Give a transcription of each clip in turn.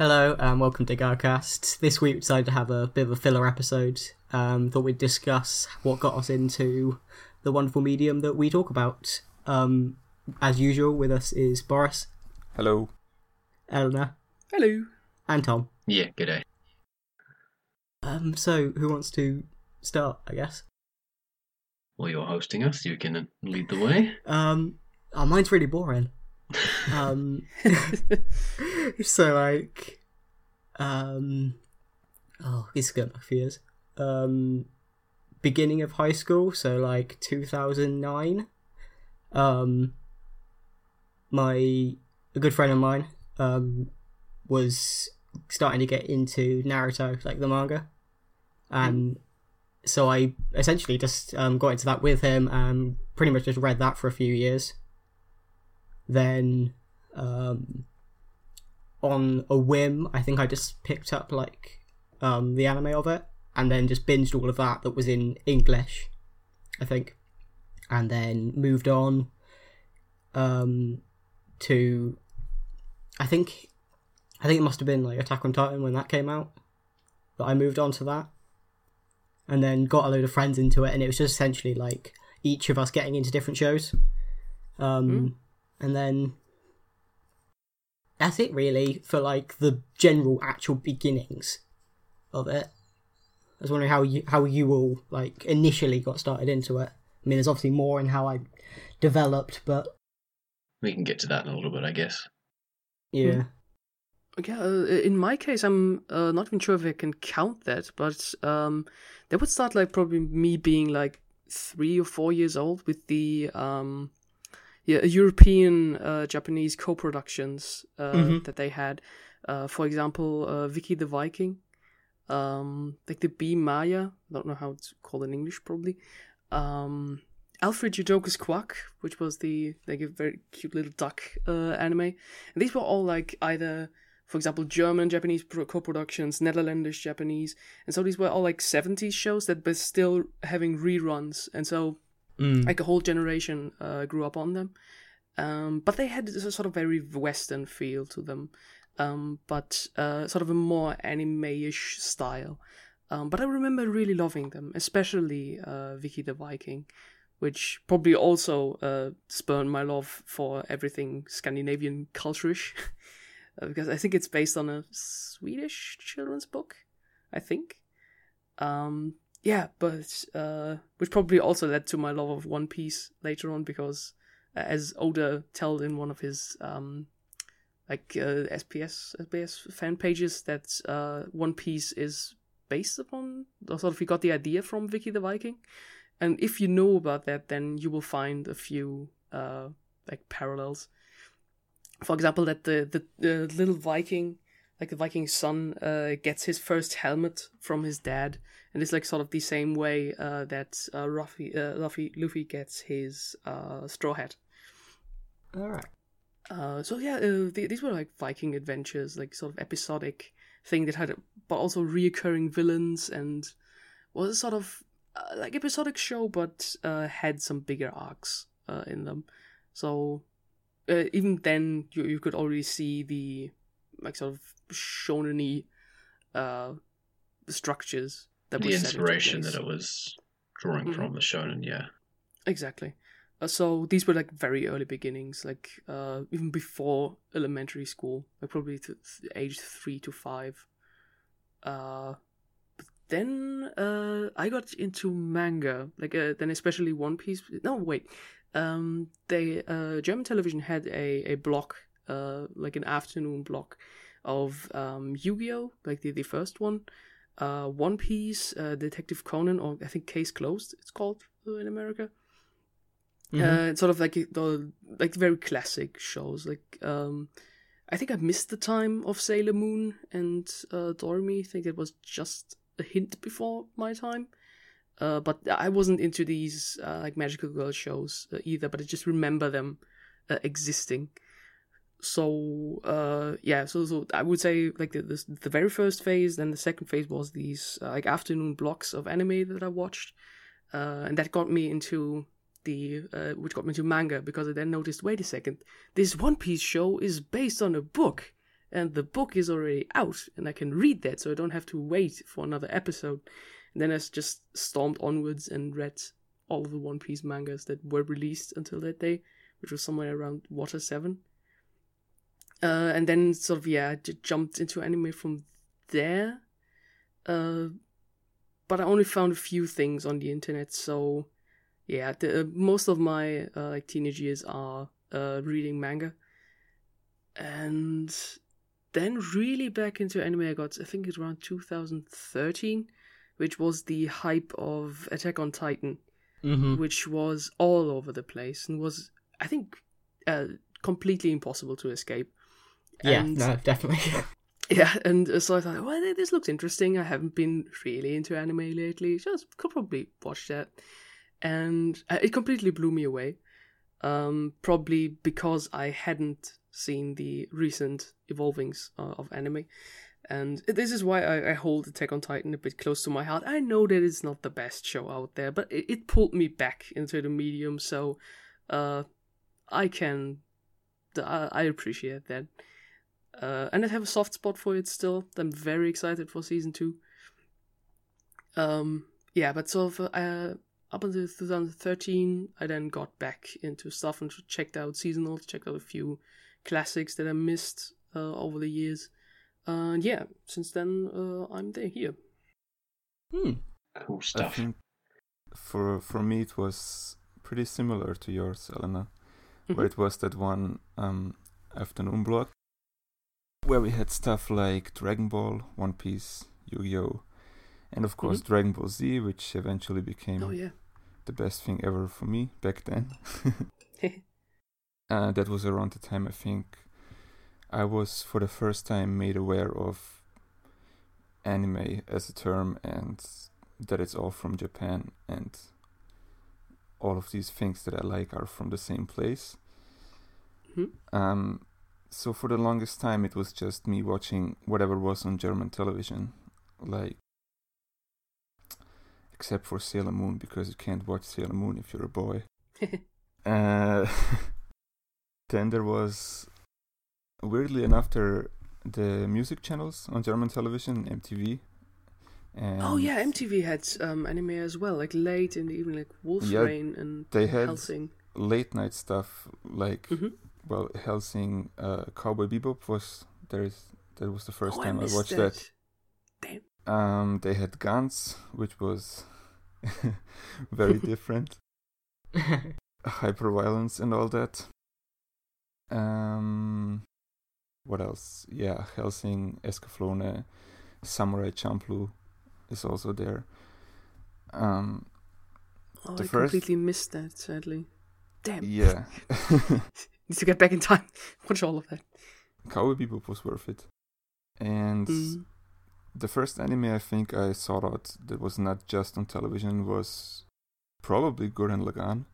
Hello and welcome to GARcast. This week we decided to have a bit of a filler episode. Um, thought we'd discuss what got us into the wonderful medium that we talk about. Um, as usual, with us is Boris, Hello. Elena, Hello. and Tom. Yeah, g'day. Um, so who wants to start? I guess. Well, you're hosting us. You can lead the way. Um, oh, mine's really boring. Um, so like, um, oh, this is going back a few years. Um, beginning of high school, so like 2009. Um, my a good friend of mine um was starting to get into Naruto, like the manga, and so I essentially just um, got into that with him and pretty much just read that for a few years. Then, um, on a whim, I think I just picked up like um, the anime of it and then just binged all of that that was in English, I think, and then moved on um, to I think I think it must have been like Attack on Titan when that came out. But I moved on to that and then got a load of friends into it, and it was just essentially like each of us getting into different shows. Um, and then that's it really for like the general actual beginnings of it. I was wondering how you how you all like initially got started into it. I mean, there's obviously more in how I developed, but We can get to that in a little bit, I guess. yeah, Yeah. uh, in my case, I'm uh, not even sure if I can count that, but um, that would start like probably me being like three or four years old with the um, yeah European uh, Japanese co-productions uh, Mhm. that they had. Uh, for example, uh, Vicky the Viking, um, like the Bee Maya. I don't know how it's called in English, probably. Um, Alfred Jodocus Kwak, which was the like a very cute little duck uh, anime, and these were all like either, for example, German Japanese co-productions, Netherlandish Japanese, and so these were all like '70s shows that were still having reruns, and so Mm. like a whole generation uh, grew up on them. Um, but they had this sort of very Western feel to them, um, but uh, sort of a more anime-ish style. Um, but I remember really loving them, especially uh, Vicky the Viking, which probably also uh, spurned my love for everything Scandinavian culture-ish, uh, because I think it's based on a Swedish children's book, I think. Um, yeah, but uh, which probably also led to my love of One Piece later on because, uh, as Oda told in one of his um, like uh, SPS SBS fan pages, that uh, One Piece is based upon or sort of he got the idea from Vicky the Viking, and if you know about that, then you will find a few uh, like parallels. For example, that the the, the little Viking like the Viking's son uh, gets his first helmet from his dad, and it's like sort of the same way uh, that uh, Luffy, uh, Luffy, Luffy gets his uh, straw hat. all right. Uh, so yeah, uh, th- these were like Viking adventures, like sort of episodic thing that had, but also reoccurring villains and was a sort of uh, like episodic show, but uh, had some bigger arcs uh, in them. So uh, even then, you you could already see the like sort of shonen uh structures that the inspiration that it was drawing Mhm. from the shonen, yeah. Exactly. Uh, so these were like very early beginnings, like uh, even before elementary school, like probably th- age three to five. Uh, but then uh, I got into manga, like uh, then especially One Piece. No, wait. Um, they uh, German television had a a block, uh, like an afternoon block of um, Yu-Gi-Oh, like the the first one. Uh, One Piece, uh, Detective Conan, or I think Case Closed, it's called uh, in America. Mhm. Uh, it's sort of like the like very classic shows. Like um, I think I missed the time of Sailor Moon and uh, Doremi. I think it was just a hint before my time. Uh, but I wasn't into these uh, like magical girl shows uh, either. But I just remember them uh, existing. So uh, yeah, so so I would say like the, the the very first phase, then the second phase was these uh, like afternoon blocks of anime that I watched, uh, and that got me into the uh, which got me into manga because I then noticed, wait a second, this One Piece show is based on a book, and the book is already out, and I can read that, so I don't have to wait for another episode. And then I just stormed onwards and read all of the One Piece mangas that were released until that day, which was somewhere around Water 7. Uh, and then sort of, yeah, j- jumped into anime from there. Uh, but I only found a few things on the internet, so yeah, the, uh, most of my uh, like teenage years are uh, reading manga. And then really back into anime I got, I think it's around 2013, which was the hype of Attack on Titan Mm-hmm. which was all over the place and was, I think, uh, completely impossible to escape. Yeah, And- no, definitely. Yeah, and uh, so I thought, well, this looks interesting. I haven't been really into anime lately. Just could probably watch that, and uh, it completely blew me away. Um, probably because I hadn't seen the recent evolvings uh, of anime, and this is why I, I hold Attack on Titan a bit close to my heart. I know that it's not the best show out there, but it, it pulled me back into the medium, so uh, I can, I, I appreciate that. Uh, and I have a soft spot for it still. I'm very excited for season two. Um, yeah, but sort of uh, up until 2013, I then got back into stuff and checked out seasonals, checked out a few classics that I missed uh, over the years. Uh, and yeah, since then uh, I'm there here. Hmm. Cool I stuff. think for for me it was pretty similar to yours, Elena, where Mhm. it was that one um, afternoon block where we had stuff like Dragon Ball, One Piece, Yu-Gi-Oh, and of course Dragon Ball Z, which eventually became Oh yeah. the best thing ever for me back then. uh, that was around the time I think I was for the first time made aware of anime as a term and that it's all from Japan and all of these things that I like are from the same place. Mhm. Um, so for the longest time, it was just me watching whatever was on German television, like except for Sailor Moon because you can't watch Sailor Moon if you're a boy. Uh, then there was, weirdly enough, there the music channels on German television, MTV. And oh yeah, MTV had um, anime as well, like late in the evening, like Wolf Yeah, Rain and they had Hellsing. late night stuff like Mhm. Well Hellsing uh, Cowboy Bebop was there is that was the first oh, time I, missed watched that. Damn. Um, they had Gantz, which was very different, hyper violence and all that. Um, what else? Yeah, Hellsing, Escaflowne, Samurai Champloo is also there. Um, Oh, The I first- completely missed that. Sadly. Damn. yeah, Need to get back in time. Watch all of that. Cowboy Bebop was worth it. And Mm. the first anime I think I sought out that was not just on television was probably Gurren Lagann,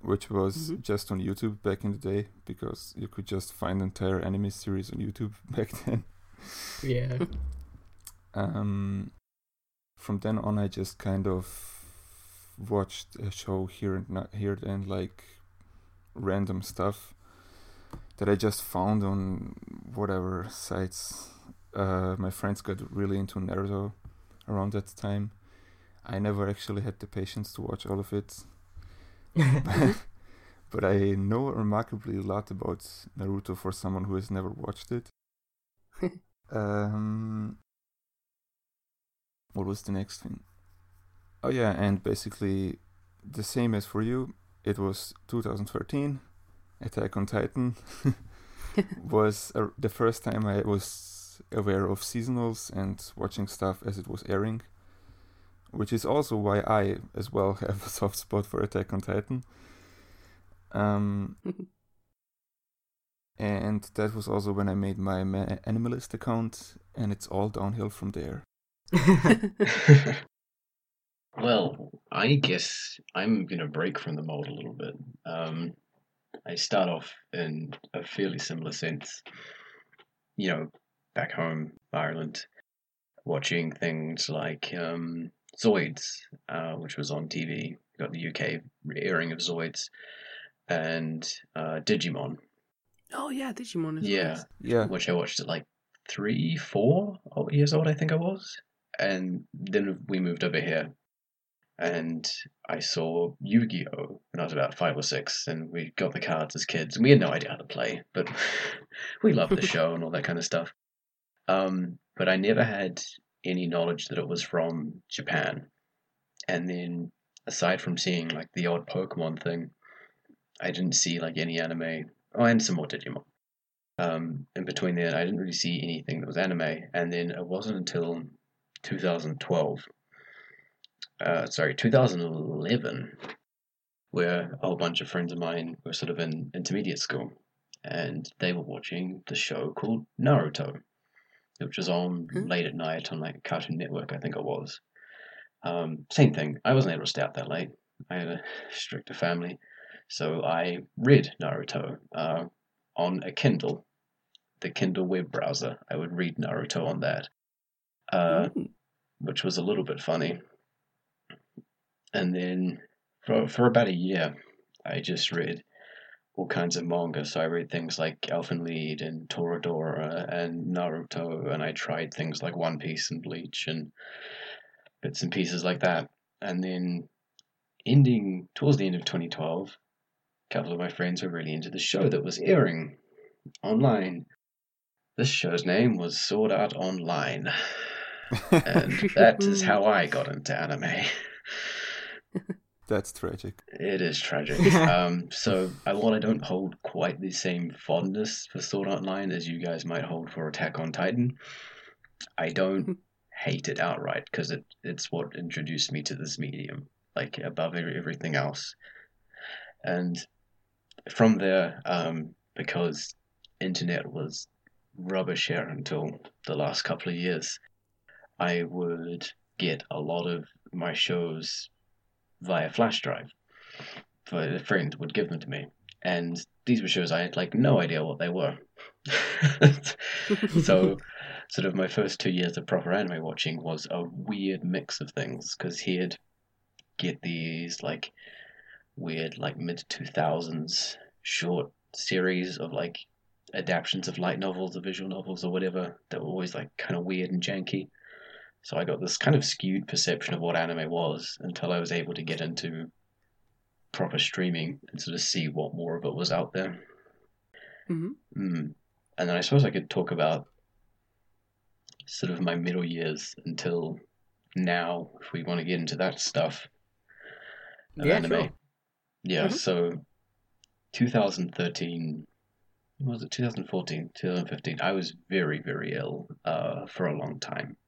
which was Mhm. just on YouTube back in the day because you could just find entire anime series on YouTube back then. yeah. Um, from then on, I just kind of watched a show here and not here and like random stuff that I just found on whatever sites. Uh, my friends got really into Naruto around that time. I never actually had the patience to watch all of it, but I know remarkably a lot about Naruto for someone who has never watched it. um, what was the next thing? Oh yeah, and basically the same as for you. It was 2013. Attack on Titan was uh, the first time I was aware of seasonals and watching stuff as it was airing, which is also why I as well have a soft spot for Attack on Titan. Um, and that was also when I made my ma- AnimeList account, and it's all downhill from there. well, I guess I'm going to break from the mold a little bit. Um, I start off in a fairly similar sense. You know, back home, Ireland, watching things like um, Zoids, uh, which was on TV. Got the UK airing of Zoids, and uh, Digimon. Oh yeah, Digimon is Yeah. nice. Yeah. which I watched at like three, four years old, I think I was. And then we moved over here, and I saw Yu Gi Oh! when I was about five or six, and we got the cards as kids, and we had no idea how to play, but we loved the show and all that kind of stuff. Um, but I never had any knowledge that it was from Japan. And then, aside from seeing like the odd Pokemon thing, I didn't see like any anime. Oh, and some more Digimon um, in between there, I didn't really see anything that was anime. And then it wasn't until 2012, uh, sorry, 2011, where a whole bunch of friends of mine were sort of in intermediate school, and they were watching the show called Naruto, which was on Hmm. late at night on like Cartoon Network, I think it was. Um, same thing. I wasn't able to stay out that late. I had a stricter family, so I read Naruto uh, on a Kindle, the Kindle web browser. I would read Naruto on that, uh, Ooh. which was a little bit funny. And then for for about a year, I just read all kinds of manga. So I read things like Elfen Lied and Toradora and Naruto, and I tried things like One Piece and Bleach and bits and pieces like that. And then, ending towards the end of 2012, a couple of my friends were really into the show that was airing online. This show's name was Sword Art Online, and that is how I got into anime. That's tragic. It is tragic. um, so I, while I don't hold quite the same fondness for Sword Art Online as you guys might hold for Attack on Titan, I don't hate it outright because it, it's what introduced me to this medium, like above everything else. And from there, um, because internet was rubbish here until the last couple of years, I would get a lot of my shows via flash drive. For a friend would give them to me, and these were shows I had like no idea what they were. so, sort of my first two years of proper anime watching was a weird mix of things because he'd get these like weird like mid two thousands short series of like adaptations of light novels or visual novels or whatever that were always like kind of weird and janky. So I got this kind of skewed perception of what anime was until I was able to get into proper streaming and sort of see what more of it was out there. Mhm. Mm. And then I suppose I could talk about sort of my middle years until now, if we want to get into that stuff. of Yeah, anime. sure. Yeah, Mhm. so 2013, was it 2014, 2015? I was very, very ill uh, for a long time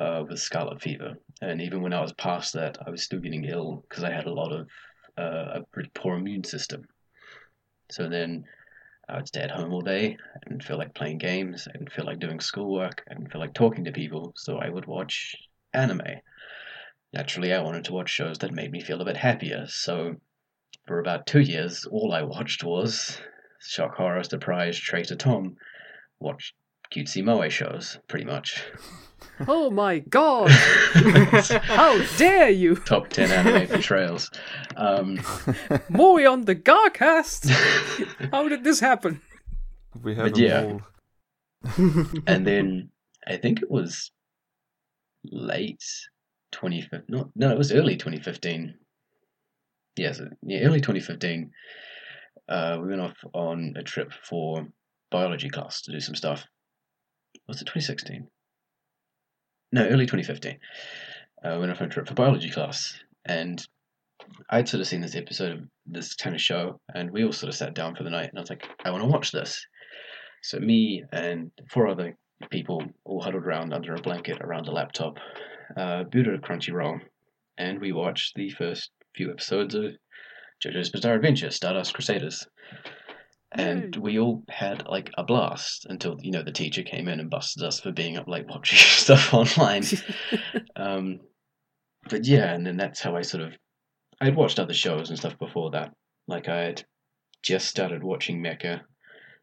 uh, with scarlet fever. And even when I was past that, I was still getting ill because I had a lot of uh, a pretty poor immune system. So then I would stay at home all day. Didn't feel like playing games. Didn't feel like doing schoolwork. Didn't feel like talking to people. So I would watch anime. Naturally, I wanted to watch shows that made me feel a bit happier. So for about two years, all I watched was shock horror, surprise, Traitor Tom. Watched cutesy moe shows, pretty much. Oh my god! How dare you! Top 10 anime portrayals. Um, Moe on the GARcast! How did this happen? We have But a yeah. and then I think it was late 2015. No, no, it was early 2015. Yes, yeah, early 2015. Uh, we went off on a trip for biology class to do some stuff. Was it 2016? No, early 2015. Uh, we went off on a trip for biology class, and I'd sort of seen this episode of this kind of show, and we all sort of sat down for the night, and I was like, I want to watch this. So me and four other people all huddled around under a blanket around a laptop, uh, booted a Crunchyroll, and we watched the first few episodes of JoJo's Bizarre Adventure, Stardust Crusaders. And Yay. we all had like a blast until you know the teacher came in and busted us for being up late watching stuff online. um, but yeah, and then that's how I sort of I'd watched other shows and stuff before that. Like I had just started watching Mecha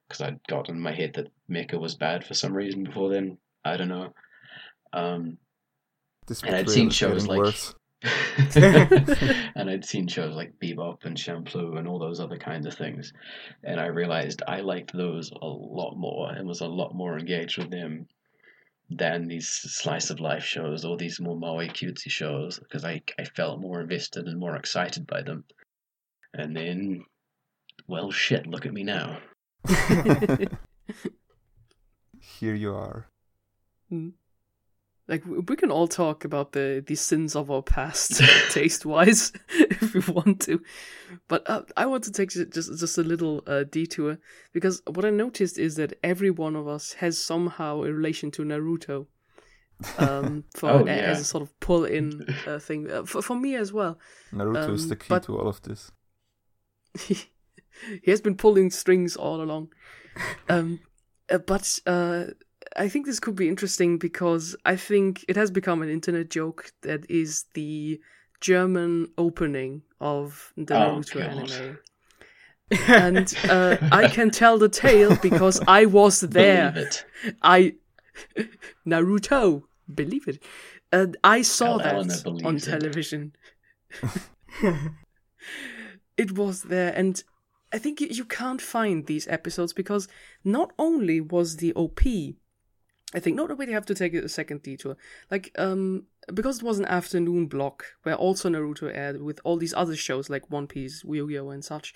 because I'd got in my head that Mecha was bad for some reason before then. I don't know. Um, This And I'd betrayal seen is shows getting like- worse. and I'd seen shows like Bebop and Champloo and all those other kinds of things. And I realized I liked those a lot more and was a lot more engaged with them than these slice of life shows or these more moe cutesy shows because I, I felt more invested and more excited by them. And then, well, shit, look at me now. Here you are. Mm. Like we can all talk about the the sins of our past, taste wise, if we want to. But uh, I want to take just just a little uh, detour because what I noticed is that every one of us has somehow a relation to Naruto. Um, for Oh, yeah. as a sort of pull in uh, thing uh, for for me as well. Naruto is Um, the key but- to all of this. he has been pulling strings all along. Um, uh, but uh, I think this could be interesting because I think it has become an internet joke that is the German opening of the Oh, Naruto God. anime. And uh, I can tell the tale because I was there. Believe it. I Naruto, believe it. Uh, I saw Tell that on television. it was there, and I think you, you can't find these episodes because not only was the OP, I think not only have to take a second detour, like um because it was an afternoon block where also Naruto aired with all these other shows like One Piece, Yu-Gi-Oh, and such.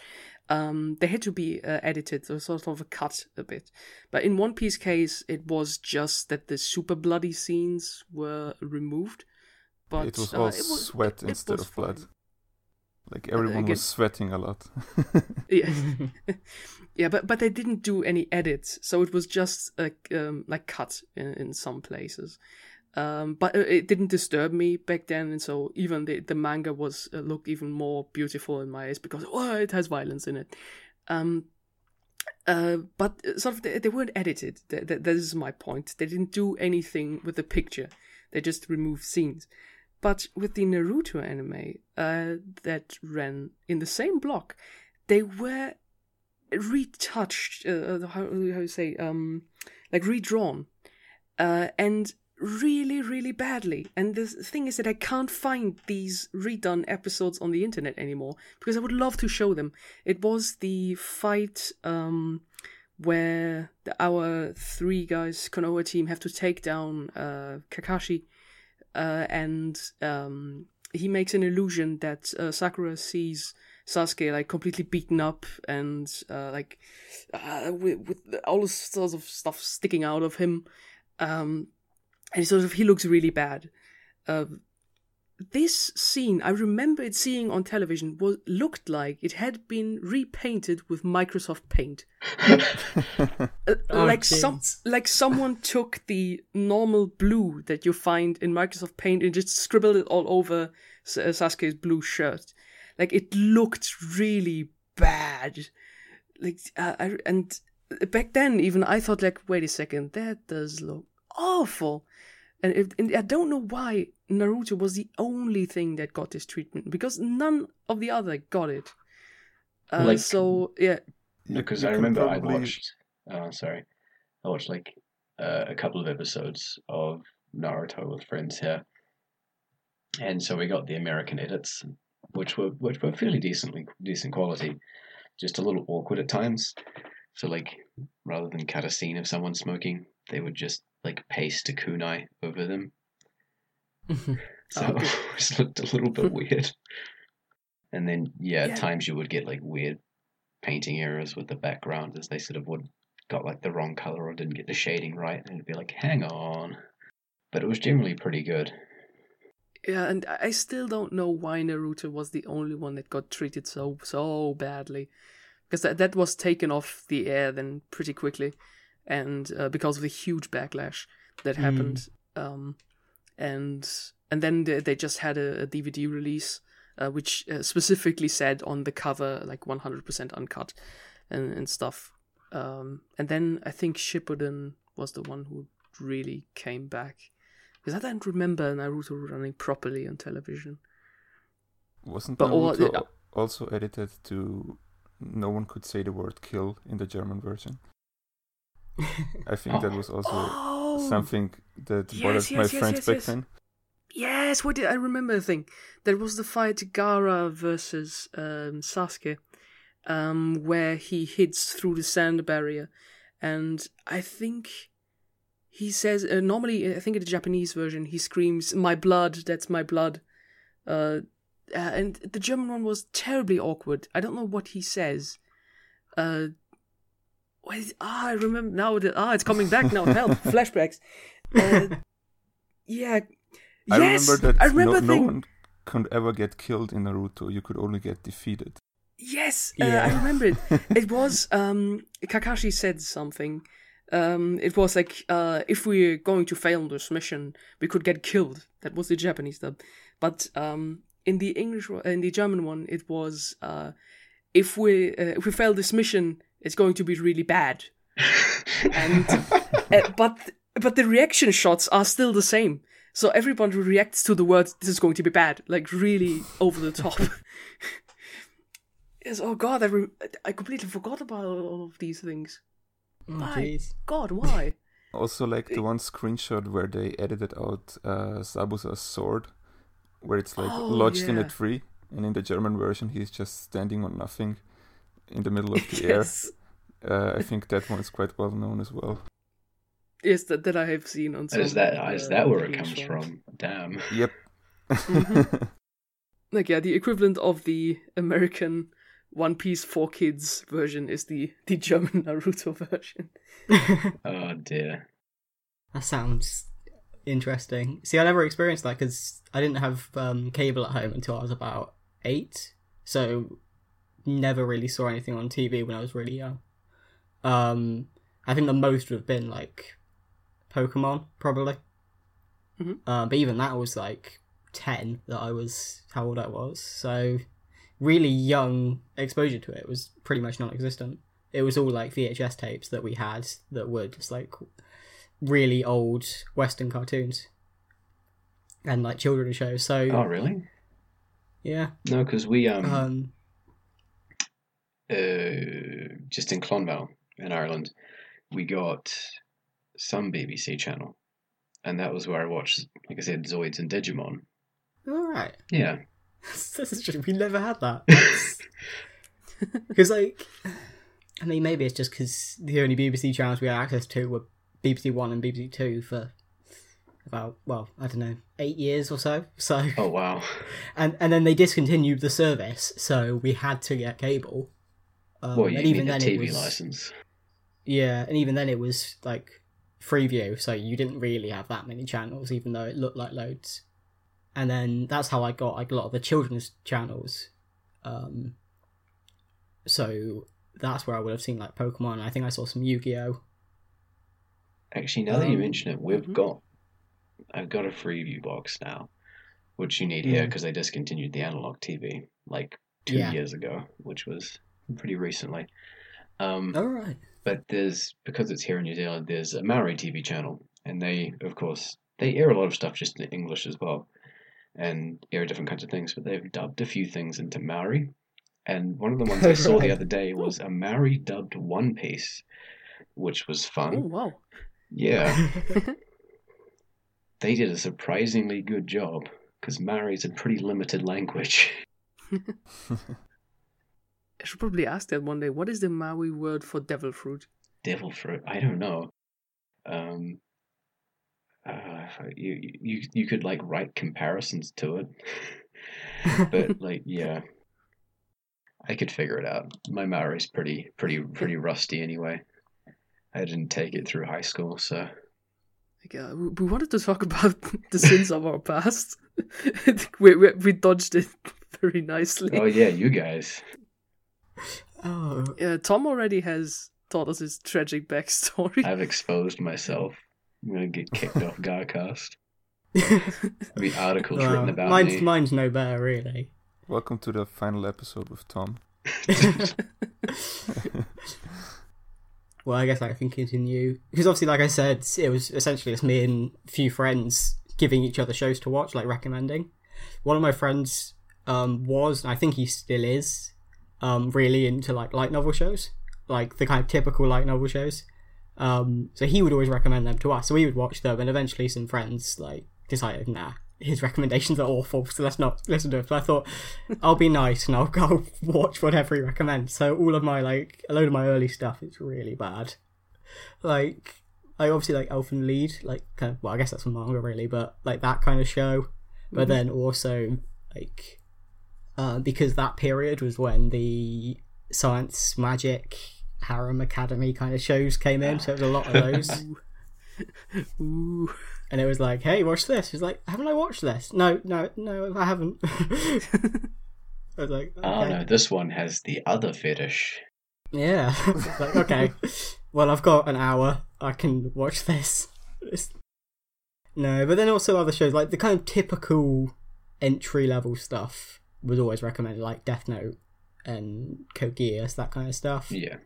Um, they had to be uh, edited, so sort of a cut a bit. But in One Piece case, it was just that the super bloody scenes were removed. But it was uh, all it was- sweat it instead was of blood. fine. Like everyone again- was sweating a lot. Yeah, yeah, but but they didn't do any edits, so it was just like um, like cut in, in some places. Um, but it- it didn't disturb me back then, and so even the the manga was uh, looked even more beautiful in my eyes because oh, it has violence in it. Um, uh, but uh, sort of they, they weren't edited. That is my point. They didn't do anything with the picture. They just removed scenes. But with the Naruto anime uh, that ran in the same block, they were retouched. Uh, how how you say um, like redrawn, uh, and really really badly. And the thing is that I can't find these redone episodes on the internet anymore because I would love to show them. It was the fight um, where the, our three guys Konoha team have to take down uh, Kakashi uh, and um, he makes an illusion that uh, Sakura sees Sasuke like completely beaten up and uh, like uh, with, with all sorts of stuff sticking out of him, um, and sort of he looks really bad. This scene, I remember it seeing on television, was looked like it had been repainted with Microsoft Paint. Uh, Oh, like some like someone took the normal blue that you find in Microsoft Paint and just scribbled it all over uh, Sasuke's blue shirt. Like it looked really bad. Like uh, I, and back then even I thought like wait a second that does look awful. And, it, and I don't know why Naruto was the only thing that got this treatment because none of the other got it. Uh, Like- so yeah, Because I can remember I'd watched. Oh, sorry. I watched like uh, a couple of episodes of Naruto with friends here, and so we got the American edits, which were which were fairly decently decent quality, just a little awkward at times. So like, rather than cut a scene of someone smoking, they would just like paste a kunai over them. Mm-hmm. So Oh, it just looked a little bit weird. And then, yeah, Yeah. at times you would get like weird painting errors with the background as they sort of would got like the wrong color or didn't get the shading right, and it'd be like, hang on. But it was generally pretty good. Yeah, and I I still don't know why Naruto was the only one that got treated so so badly, because that that was taken off the air then pretty quickly, and uh, because of the huge backlash that Hmm. happened, um, and and then they, they just had a, a DVD release, uh, which uh, specifically said on the cover like 100% uncut, and and stuff, um, and then I think Shippuden was the one who really came back. Because I don't remember Naruto running properly on television. Wasn't But all- Naruto al- also edited to no one could say the word kill in the German version? I think that was also Oh, something that Yes, bothered my yes, yes, friends yes, back yes. then. Yes, what did I remember the thing? There was the fight Gaara versus um, Sasuke, um, where he hits through the sand barrier, and I think he says uh, normally I think in the Japanese version he screams "My blood, that's my blood," uh, uh, and the German one was terribly awkward. I don't know what he says. Uh, what is, ah, I remember now. That, ah, it's coming back now. Help! Flashbacks. Uh, yeah. I yes, remember that I remember no, thing- no one could ever get killed in Naruto. You could only get defeated. Yes, uh, Yeah. I remember it. it was um, Kakashi said something. Um, it was like uh, if we're going to fail this mission, we could get killed. That was the Japanese dub, but um, in the English, in the German one, it was uh, if we uh, if we fail this mission, it's going to be really bad. And uh, but but the reaction shots are still the same. So everyone reacts to the words "this is going to be bad," like really over the top. yes, oh god, I re- I completely forgot about all of these things. Oh, Why? jeez. God, why? Also, like the one screenshot where they edited out uh, Zabuza's sword, where it's like Oh, lodged in a tree, and in the German version he's just standing on nothing in the middle of the air. Uh, I think that one is quite well known as well. yes, that, that I have seen on. Some, Is that is uh, that where it screenshots. comes from? Damn. Yep. Mhm. Like yeah, the equivalent of the American One Piece for Kids version is the the German Naruto version. Oh dear. That sounds interesting. See, I never experienced that because I didn't have um, cable at home until I was about eight, so never really saw anything on TV when I was really young. Um, I think the most would have been like Pokemon, probably. Mhm. Um, but even that was like ten that I was how old I was, so really young exposure to it was pretty much non-existent. It was all like VHS tapes that we had that were just like really old Western cartoons and like children's shows. So Oh really? yeah, No, because we um, um, uh just in Clonmel in Ireland, we got some BBC channel, and that was where I watched, like I said, Zoids and Digimon. all right. Yeah. We never had that because like, I mean, maybe it's just because the only BBC channels we had access to were BBC One and BBC Two for about well, I don't know, eight years or so. So Oh wow. and and then they discontinued the service, so we had to get cable. Um, well, you and even a then TV it was, license. Yeah, and even then it was like Freeview, so you didn't really have that many channels, even though it looked like loads. And then that's how I got like a lot of the children's channels. Um, so that's where I would have seen like Pokemon. I think I saw some Yu Gi Oh. Actually, now that you Um, mention it, we've mhm. got I've got a Freeview box now, which you need here because they discontinued the analog TV like two Yeah. years ago, which was pretty recently. Um, All right. but there's because it's here in New Zealand, there's a Maori TV channel, and they, of course, they air a lot of stuff just in English as well, and air different kinds of things. But they've dubbed a few things into Maori, and one of the ones I saw the other day was a Maori dubbed One Piece, which was fun. Oh wow. Yeah, they did a surprisingly good job because Maori is a pretty limited language. I should probably ask that one day. What is the Maori word for devil fruit? Devil fruit, I don't know. Um, uh, you you you could like write comparisons to it, but like yeah, I could figure it out. My Maori's pretty pretty pretty rusty anyway. I didn't take it through high school, so Like, uh, we we wanted to talk about the sins of our past. we, we we dodged it very nicely. oh yeah, you guys. Oh, Uh, Tom already has taught us his tragic backstory. I've exposed myself. I'm gonna get kicked off GARcast. There'll be articles well, written about mine's me. mine's no better really. Welcome to the final episode with Tom. Well, I guess I can continue because obviously, like I said, it was essentially just me and a few friends giving each other shows to watch, like recommending. One of my friends um, was, and I think he still is, um, really into like light novel shows, like the kind of typical light novel shows. Um, so he would always recommend them to us, so we would watch them, and eventually some friends like decided, nah, his recommendations are awful, so let's not listen to it. So I thought I'll be nice and I'll go watch whatever he recommends. So all of my like a load of my early stuff is really bad. Like I obviously like Elfen Lied, like kind of, well I guess that's a manga really, but like that kind of show. But then also like uh, because that period was when the science magic harem academy kind of shows came in, so it was a lot of those. Ooh. and it was like, "Hey, watch this." He's like, "Haven't I watched this?" No, no, no, I haven't. I was like, okay. Oh no, this one has the other fetish. yeah. I was like, okay, well, I've got an hour. I can watch this. It's- No, but then also other shows like the kind of typical entry level stuff was always recommended, like Death Note and Code Geass, that kind of stuff. Yeah.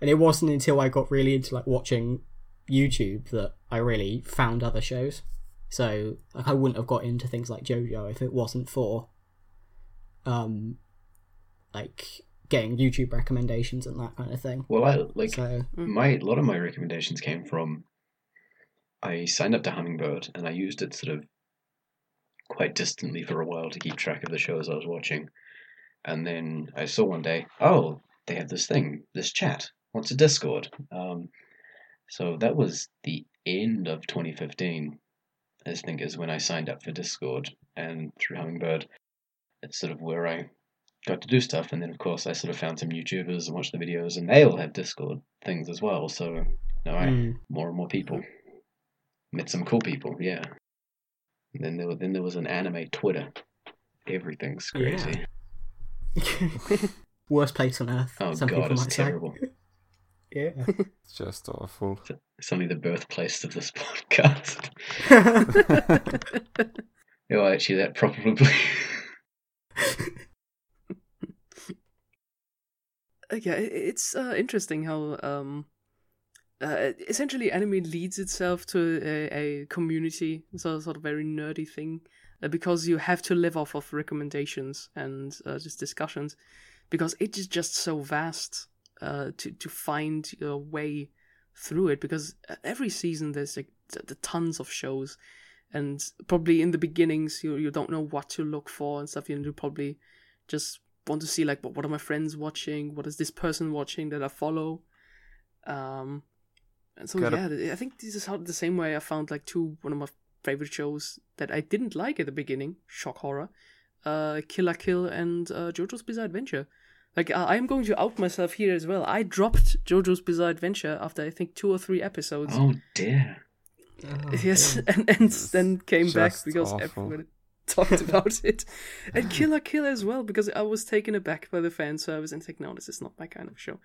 And it wasn't until I got really into like watching YouTube that I really found other shows. So like I wouldn't have got into things like JoJo if it wasn't for um like getting YouTube recommendations and that kind of thing. Well, I like So my a lot of my recommendations came from. I signed up to Hummingbird and I used it sort of quite distantly for a while to keep track of the shows I was watching, and then I saw one day, oh, they have this thing, this chat. What's a Discord? Um, so that was the end of 2015. I think is when I signed up for Discord and through Hummingbird, it's sort of where I got to do stuff. And then of course I sort of found some YouTubers and watched the videos, and they all have Discord things as well. So now I mm, more and more people. Met some cool people, yeah. And then there was, then there was an anime Twitter. Everything's Yeah. crazy. worst place on earth. Oh some god, people it's might say. terrible. Yeah. It's just awful. It's only the birthplace of this podcast. oh, actually, that probably. yeah, it's uh, interesting how um, uh, essentially anime leads itself to a, a community, so sort of very nerdy thing, uh, because you have to live off of recommendations and uh, just discussions, because it is just so vast uh, to to find your way through it. Because uh, every season there's like t- t- tons of shows, and probably in the beginnings you you don't know what to look for and stuff. You probably just want to see like what, what are my friends watching what is this person watching that i follow um and so Gotta- yeah th- i think this is how the same way i found like two one of my favorite shows that i didn't like at the beginning shock horror uh kill la kill and uh jojo's bizarre adventure like I i'm going to out myself here as well i dropped jojo's bizarre adventure after i think two or three episodes oh dear. Oh, yes dear. and, and It's then came back because awful. everyone talked about it and Kill la Kill as well because I was taken aback by the fan service and think no this is not my kind of show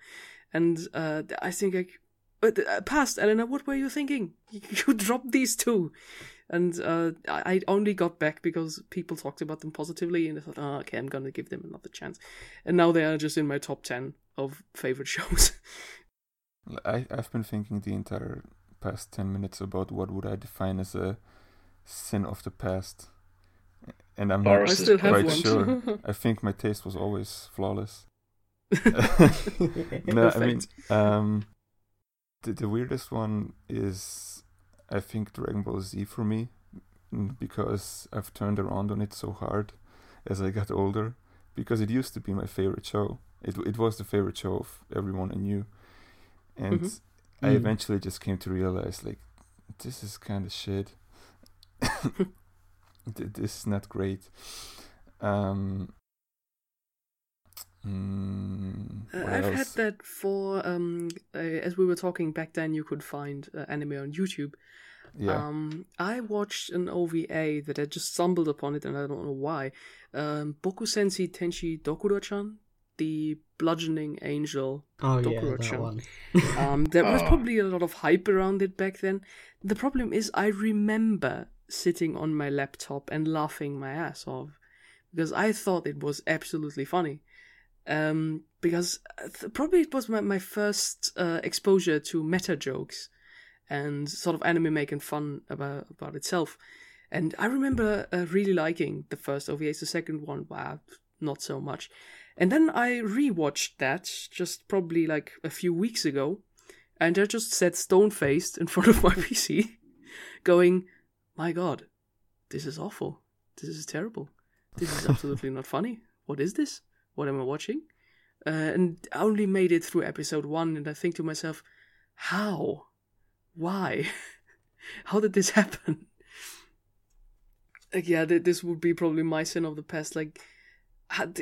and uh, I think like but uh, past Elena what were you thinking you, you dropped these two and uh, I I only got back because people talked about them positively and I thought oh okay I'm gonna give them another chance and now they are just in my top 10 of favorite shows I, I've been thinking the entire past 10 minutes about what would I define as a sin of the past. And I'm not I still quite one sure. I think my taste was always flawless. no, I mean, um, the, the weirdest one is, I think, Dragon Ball Z for me, because I've turned around on it so hard as I got older. Because it used to be my favorite show. It it was the favorite show of everyone I knew, and Mhm. I Mm. eventually just came to realize like, this is kind of shit. This is not great. Um, mm, Uh, I've had that for um uh, as we were talking back then. You could find uh, anime on YouTube. Yeah. Um, I watched an OVA that I just stumbled upon it, and I don't know why. Um, Bokusatsu Tenshi Dokuro-chan, the bludgeoning angel. oh yeah, Dokuro-chan. that one. Um, there was Oh. probably a lot of hype around it back then. The problem is, I remember sitting on my laptop and laughing my ass off because I thought it was absolutely funny. Um, because uh, th- probably it was my, my first uh, exposure to meta jokes and sort of anime making fun about about itself. And I remember uh, really liking the first OVAs. The second one, wow, not so much. And then I rewatched that just probably like a few weeks ago, and I just sat stone faced in front of my PC, going, "My God, this is awful. This is terrible. This is absolutely not funny. What is this? What am I watching? Uh, and I only made it through episode one, and I think to myself, how? Why? how did this happen? Like, yeah, th- this would be probably my sin of the past. Like, had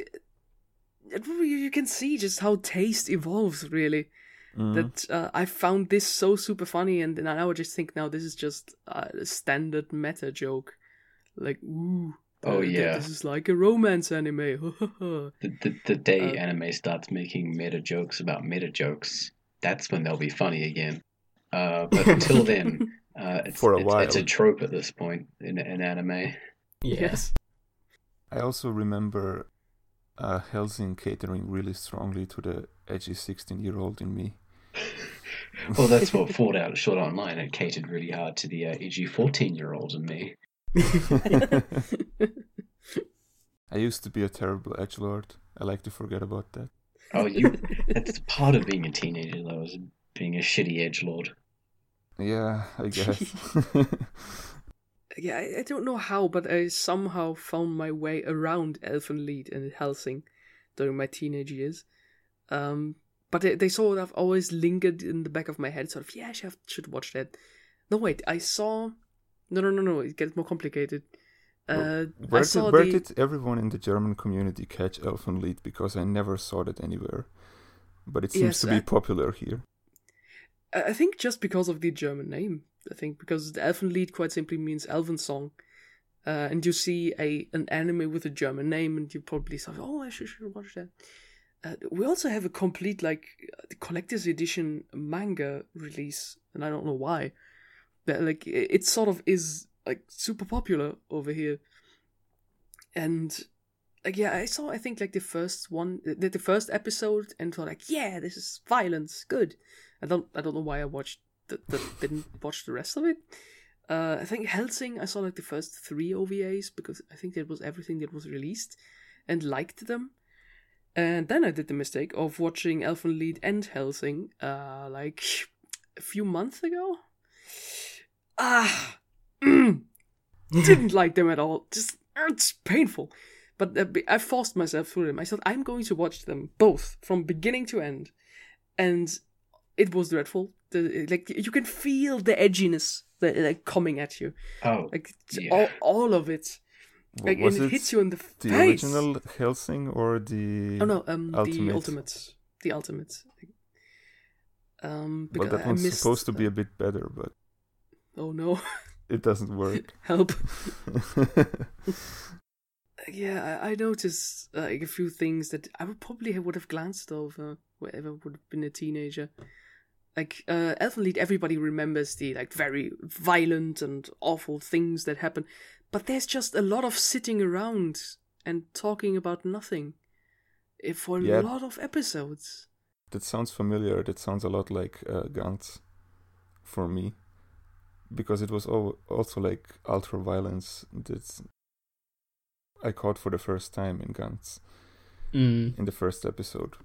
you can see just how taste evolves, really. Mhm. That uh, I found this so super funny, and then I would just think, now this is just a standard meta joke. Like, ooh. Oh, th- yeah. This is like a romance anime. The, the, the day Uh, anime starts making meta jokes about meta jokes, that's when they'll be funny again. Uh, but until then, uh, it's, For a it's, it's a trope at this point in, in anime. Yeah. yes. I also remember uh, Hellsing catering really strongly to the edgy 16 year old in me. Well, that's what Fought Out Sword Art Online. It catered really hard to the uh, edgy 14 year old in me. I used to be a terrible edge lord. I like to forget about that. Oh, you. that's part of being a teenager, though, is being a shitty edge lord. Yeah, I guess. yeah, I, I don't know how, but I somehow found my way around Elfen Lied and Hellsing during my teenage years. Um, but they, they sort of always lingered in the back of my head, sort of, yeah, I should, should watch that. No, wait, I saw. No, no, no, no, it gets more complicated. Uh, I where saw did, where the. did everyone in the German community catch Elfen Lied? Because I never saw that anywhere. But it seems Yes, to be I- popular here. I think just because of the German name. I think because the Elfen Lied quite simply means Elven song. Uh, and you see a an anime with a German name, and you probably thought, "Oh, I should, should watch that." Uh, we also have a complete like uh, collector's edition manga release, and I don't know why. But, like it, sort of is like super popular over here, and like yeah, I saw I think like the first one, the, the first episode, and thought like, yeah, this is violence, good. I don't I don't know why I watched that, that didn't watch the rest of it. Uh, I think Hellsing I saw like the first three OVAs because I think that was everything that was released, and liked them. And then I did the mistake of watching Elfen Lied and Hellsing, uh, like a few months ago. Ah, didn't like them at all. Just it's painful. But uh, I forced myself through them. I said I'm going to watch them both from beginning to end, and it was dreadful. The, like you can feel the edginess that like coming at you, Oh, like Yeah. all, all of it. Like was and it, it hits you in the, the face. original Hellsing or the Oh no, um, the Ultimate? ultimate, the ultimate. Um, well, because that I one's missed, supposed to be a bit better, but Oh no, it doesn't work. help! Yeah, I, I noticed like a few things that I would probably would have glanced over wherever I would have been a teenager. Like uh, Elfen Lied, everybody remembers the like very violent and awful things that happen, but there's just a lot of sitting around and talking about nothing eh, for a Yeah. lot of episodes. that sounds familiar. That sounds a lot like uh, Gantz for me, because it was also like ultra violence that I caught for the first time in Gantz Mm. in the first episode.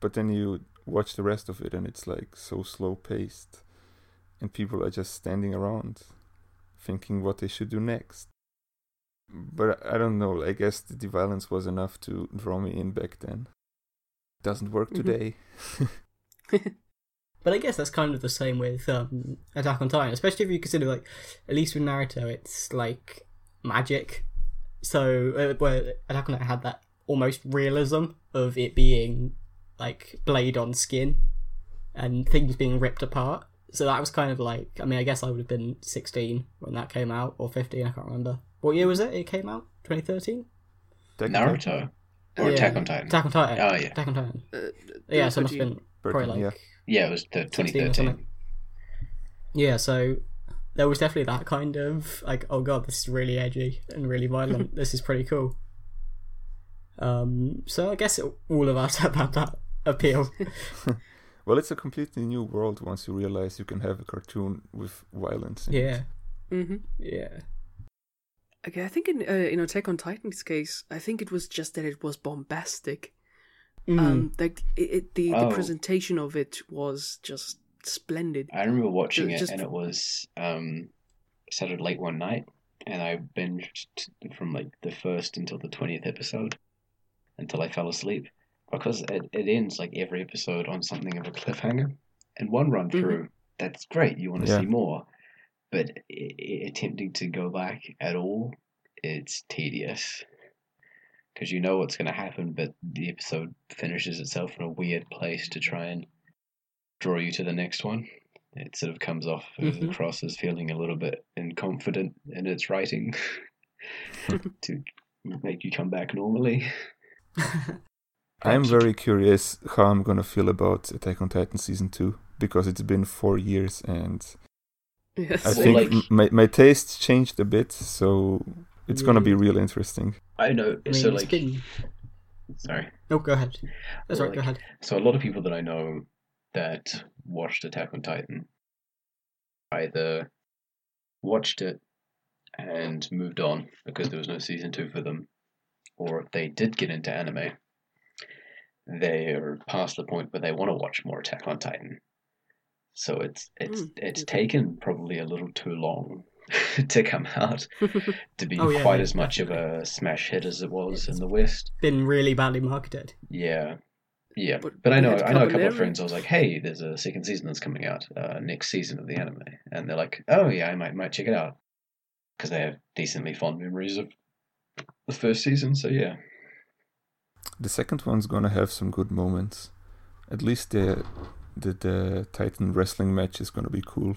But then you watch the rest of it, and it's like so slow paced, and people are just standing around, thinking what they should do next. But I don't know. I guess the violence was enough to draw me in back then. Doesn't work Mhm. today. But I guess that's kind of the same with um, Attack on Titan, especially if you consider like at least with Naruto, it's like magic. So uh, where Attack on Titan had that almost realism of it being like blade on skin and things being ripped apart. So that was kind of like I mean I guess I would have been sixteen when that came out or fifteen I can't remember. What year was it? It came out twenty thirteen. Naruto or Yeah. Attack on Titan. Attack on Titan. Oh, yeah. Attack on Titan. Uh, Yeah, so it must have been probably like yeah. Yeah, it was the 2013. Yeah, so there was definitely that kind of like, oh god, this is really edgy and really violent. this is pretty cool. Um, so I guess it, all of us have had that appeal. Well, it's a completely new world once you realize you can have a cartoon with violence. in it. yeah, Mm-hmm. yeah, Okay, I think in uh, in Attack on Titan's case, I think it was just that it was bombastic. Mm. Um, like it, it, the Oh. the presentation of it was just splendid. I remember watching Ju- it, just- and it was um, started late one night, and I binged from like the first until the twentieth episode until I fell asleep because it, it ends like every episode on something of a cliffhanger. And one run Mhm. through, that's great. You want to Yeah. see more, but i- i- attempting to go back at all, it's tedious because you know what's going to happen, but the episode finishes itself in a weird place to try and draw you to the next one. It sort of comes off Mhm. across as feeling a little bit inconfident in its writing to make you come back normally. I'm very curious how I'm gonna feel about Attack on Titan season two because it's been four years and Yes. I Well, think like- my my taste changed a bit, so it's gonna be really interesting. I know. I mean, so it's like, been- sorry. No, go ahead. That's Well, right. Go ahead. So a lot of people that I know that watched Attack on Titan either watched it and moved on because there was no season two for them, or they did get into anime. They're past the point where they want to watch more Attack on Titan. So it's it's Mm, it's okay. taken probably a little too long to come out to be Oh, yeah, quite yeah, as much of a smash hit as it was in the West. Been really badly marketed. Yeah, yeah. But But, I know I know a couple of Cavalera. friends. I was like, "Hey, there's a second season that's coming out uh, next season of the anime," and they're like, "Oh yeah, I might might check it out," because they have decently fond memories of the first season. So yeah, The second one's gonna have some good moments. At least the the, the Titan wrestling match is gonna be cool.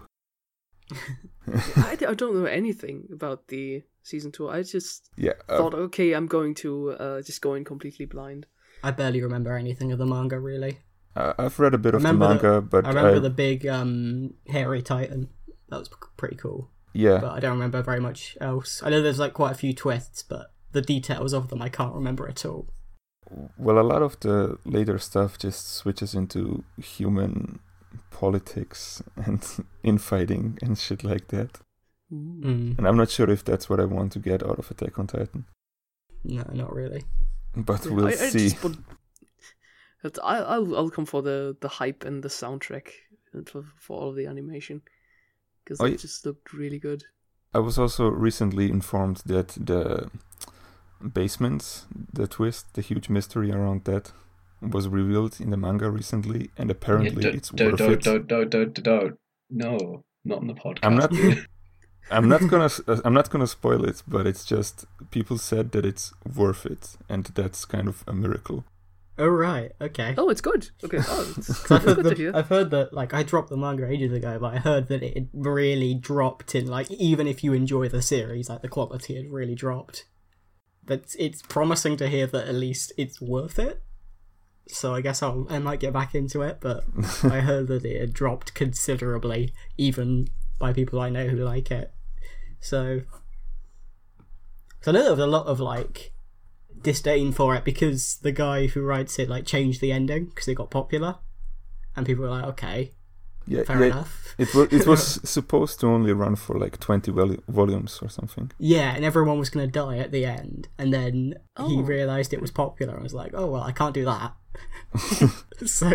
I, I don't know anything about the season two. I just Yeah, uh, thought, okay, I'm going to uh, just go in completely blind. I barely remember anything of the manga really. I- I've read a bit of the Remember the- manga, but I remember I- the big um, hairy titan. That was pretty cool. yeah, But I don't remember very much else. I know there's like quite a few twists, but the details of them I can't remember at all. well, a lot of the later stuff just switches into human politics and infighting and shit like that. Mm. And I'm not sure if that's what I want to get out of Attack on Titan, No, not really. but Yeah, we'll I, I see. Just, but, but I, I'll I'll come for the, the hype and the soundtrack and for, for all of the animation because Oh, it just looked really good. I was also recently informed that the basements, the twist, the huge mystery around that was revealed in the manga recently, and apparently Yeah, it's don't, worth don't, it. don't, don't, don't, don't, no, not in the podcast. I'm not- I'm not gonna uh, I'm not gonna spoil it, but it's just people said that it's worth it, and that's kind of a miracle. Oh right, okay. Oh, it's good. Okay, oh, it's, 'Cause I've it's heard, good to the, hear. I've heard that like I dropped the manga ages ago, but I heard that it really dropped in like even if you enjoy the series, like the quality had really dropped. But it's promising to hear that at least it's worth it. So I guess I'll I might get back into it, but I heard that it had dropped considerably, even by people I know who like it. So, so I know there was a lot of like disdain for it because the guy who writes it like changed the ending because it got popular, and people were like, "Okay, Yeah, fair yeah. enough." It was it was supposed to only run for like 20 vol- volumes or something. Yeah, and everyone was going to die at the end, and then he Oh. realized it was popular and was like, "Oh well, I can't do that." so,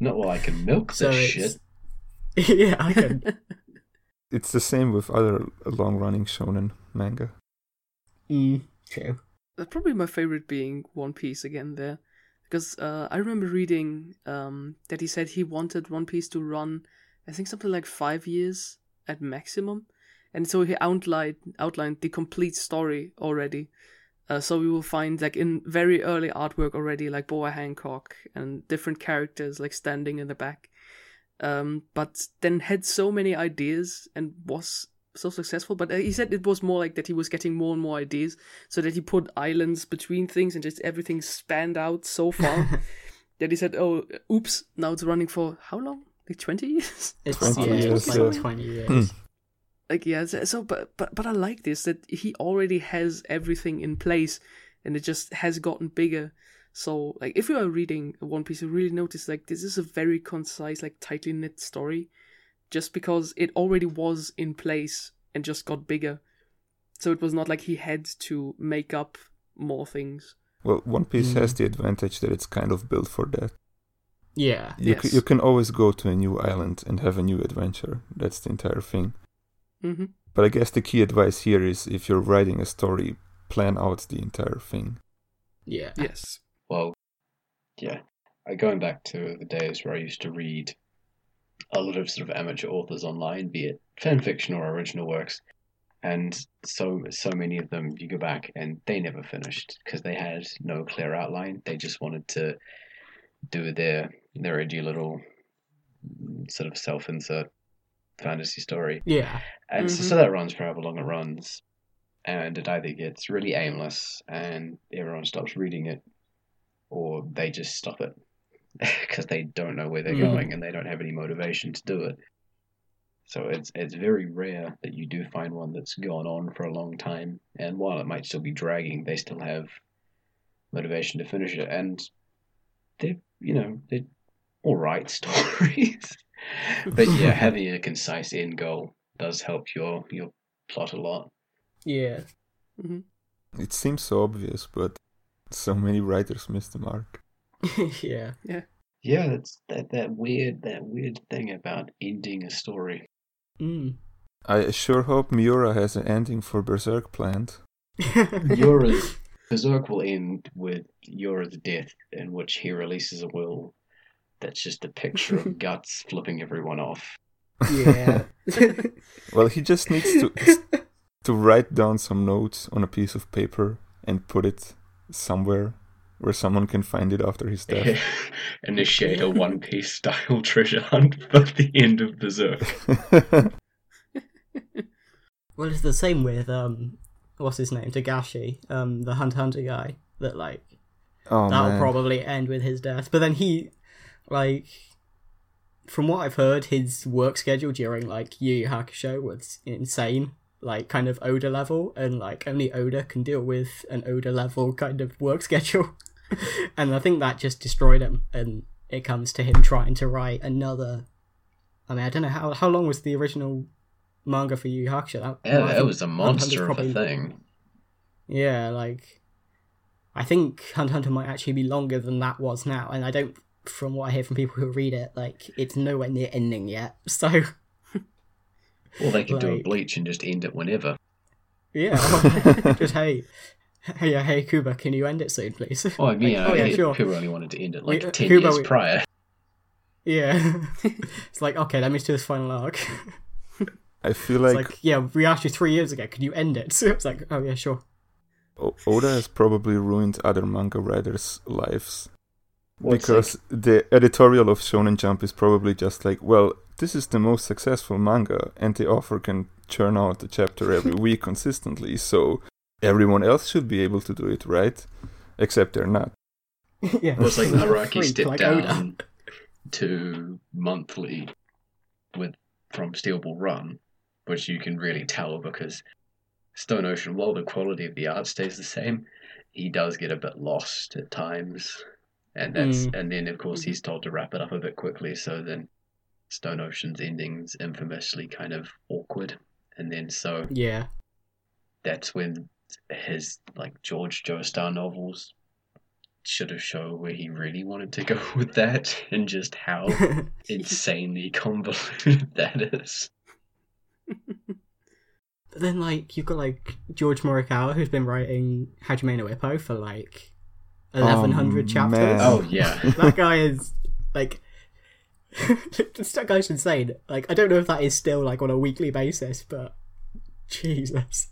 Not well. I can milk so this shit. yeah, I can. It's the same with other long-running shonen manga. Mm, true. Uh, probably my favorite being One Piece again there, because uh, I remember reading um, that he said he wanted One Piece to run, I think something like five years at maximum, and so he outlined outlined the complete story already. Uh, so we will find like in very early artwork already like Boa Hancock and different characters like standing in the back. Um, but then had so many ideas and was so successful. But uh, he said it was more like that he was getting more and more ideas, so that he put islands between things and just everything spanned out so far that he said, "Oh, oops! Now it's running for how long? Like twenty years." It's 20 yeah, years, it's like twenty years. Like yeah so, so but but but i like this that he already has everything in place and it just has gotten bigger so like if you are reading one piece you really notice like this is a very concise like tightly knit story just because it already was in place and just got bigger so it was not like he had to make up more things Well, One Piece Mm. has the advantage that it's kind of built for that. yeah, You, Yes. c- you can always go to a new island and have a new adventure. That's the entire thing. Hmm But I guess the key advice here is if you're writing a story, plan out the entire thing. Yeah. Yes. Well, yeah. I going back to the days where I used to read a lot of sort of amateur authors online, be it fan fiction or original works, and so so many of them you go back and they never finished because they had no clear outline. They just wanted to do their their edgy little sort of self-insert fantasy story. Yeah. And so, Mhm. so that runs for however long it runs. And it either gets really aimless and everyone stops reading it, or they just stop it because they don't know where they're Mhm. going and they don't have any motivation to do it. So it's it's very rare that you do find one that's gone on for a long time, and while it might still be dragging, they still have motivation to finish it, and they're you know they're all right stories. But yeah, having a concise end goal does help your your plot a lot. Yeah. It seems so obvious, but so many writers miss the mark. yeah. Yeah, Yeah, that's that that weird that weird thing about ending a story. Mm. I sure hope Miura has an ending for Berserk planned. Miura's Berserk will end with Miura's death, in which he releases a will that's just a picture of guts flipping everyone off. yeah. Well, he just needs to to write down some notes on a piece of paper and put it somewhere where someone can find it after his death. Initiate a One Piece style treasure hunt for the end of Berserk. well, it's the same with um, what's his name, Togashi, um, the Hunter x Hunter guy. That like oh that'll man. probably end with his death. But then he, like, from what I've heard, his work schedule during like Yu Yu Hakusho was insane. Like kind of Oda level, and like only Oda can deal with an Oda level kind of work schedule. and I think that just destroyed him. And it comes to him trying to write another. I mean, I don't know how how long was the original manga for Yu Yu Hakusho? That, Yeah, I that think was a monster of a thing. yeah, like I think Hunt x Hunter might actually be longer than that was now, and I don't. From what I hear from people who read it, like it's nowhere near ending yet. So Or they could do a bleach and just end it whenever. yeah, just hey, hey, yeah, hey, Kubo, can you end it soon, please? Oh, I Like, I oh yeah, mean, sure. Kubo only wanted to end it like We- uh, 10 Kubo- years prior. Yeah, it's like okay, let me do this final arc. I feel It's like, like, yeah, we asked you three years ago, can you end it? So it's like, oh yeah, sure. O- Oda has probably ruined other manga writers' lives. Well, it's because the editorial of Shonen Jump is probably just like, well, this is the most successful manga, and the author can churn out a chapter every week consistently, so everyone else should be able to do it, right? Except they're not. yeah, It was like Not a Araki freak stepped like down to monthly with from Steel Ball Run, which you can really tell because Stone Ocean, while the quality of the art stays the same, he does get a bit lost at times. And that's Mm. and then of course he's told to wrap it up a bit quickly, so then Stone Ocean's ending's infamously kind of awkward. And then so Yeah, that's when his like George Joestar novels should have shown where he really wanted to go with that and just how insanely convoluted that is. But then, like, you've got like George Morikawa, who's been writing Hajime no Ippo for like eleven hundred Oh, chapters. man. Oh yeah. that guy is like, that guy's insane. Like, I don't know if that is still like on a weekly basis, but Jesus.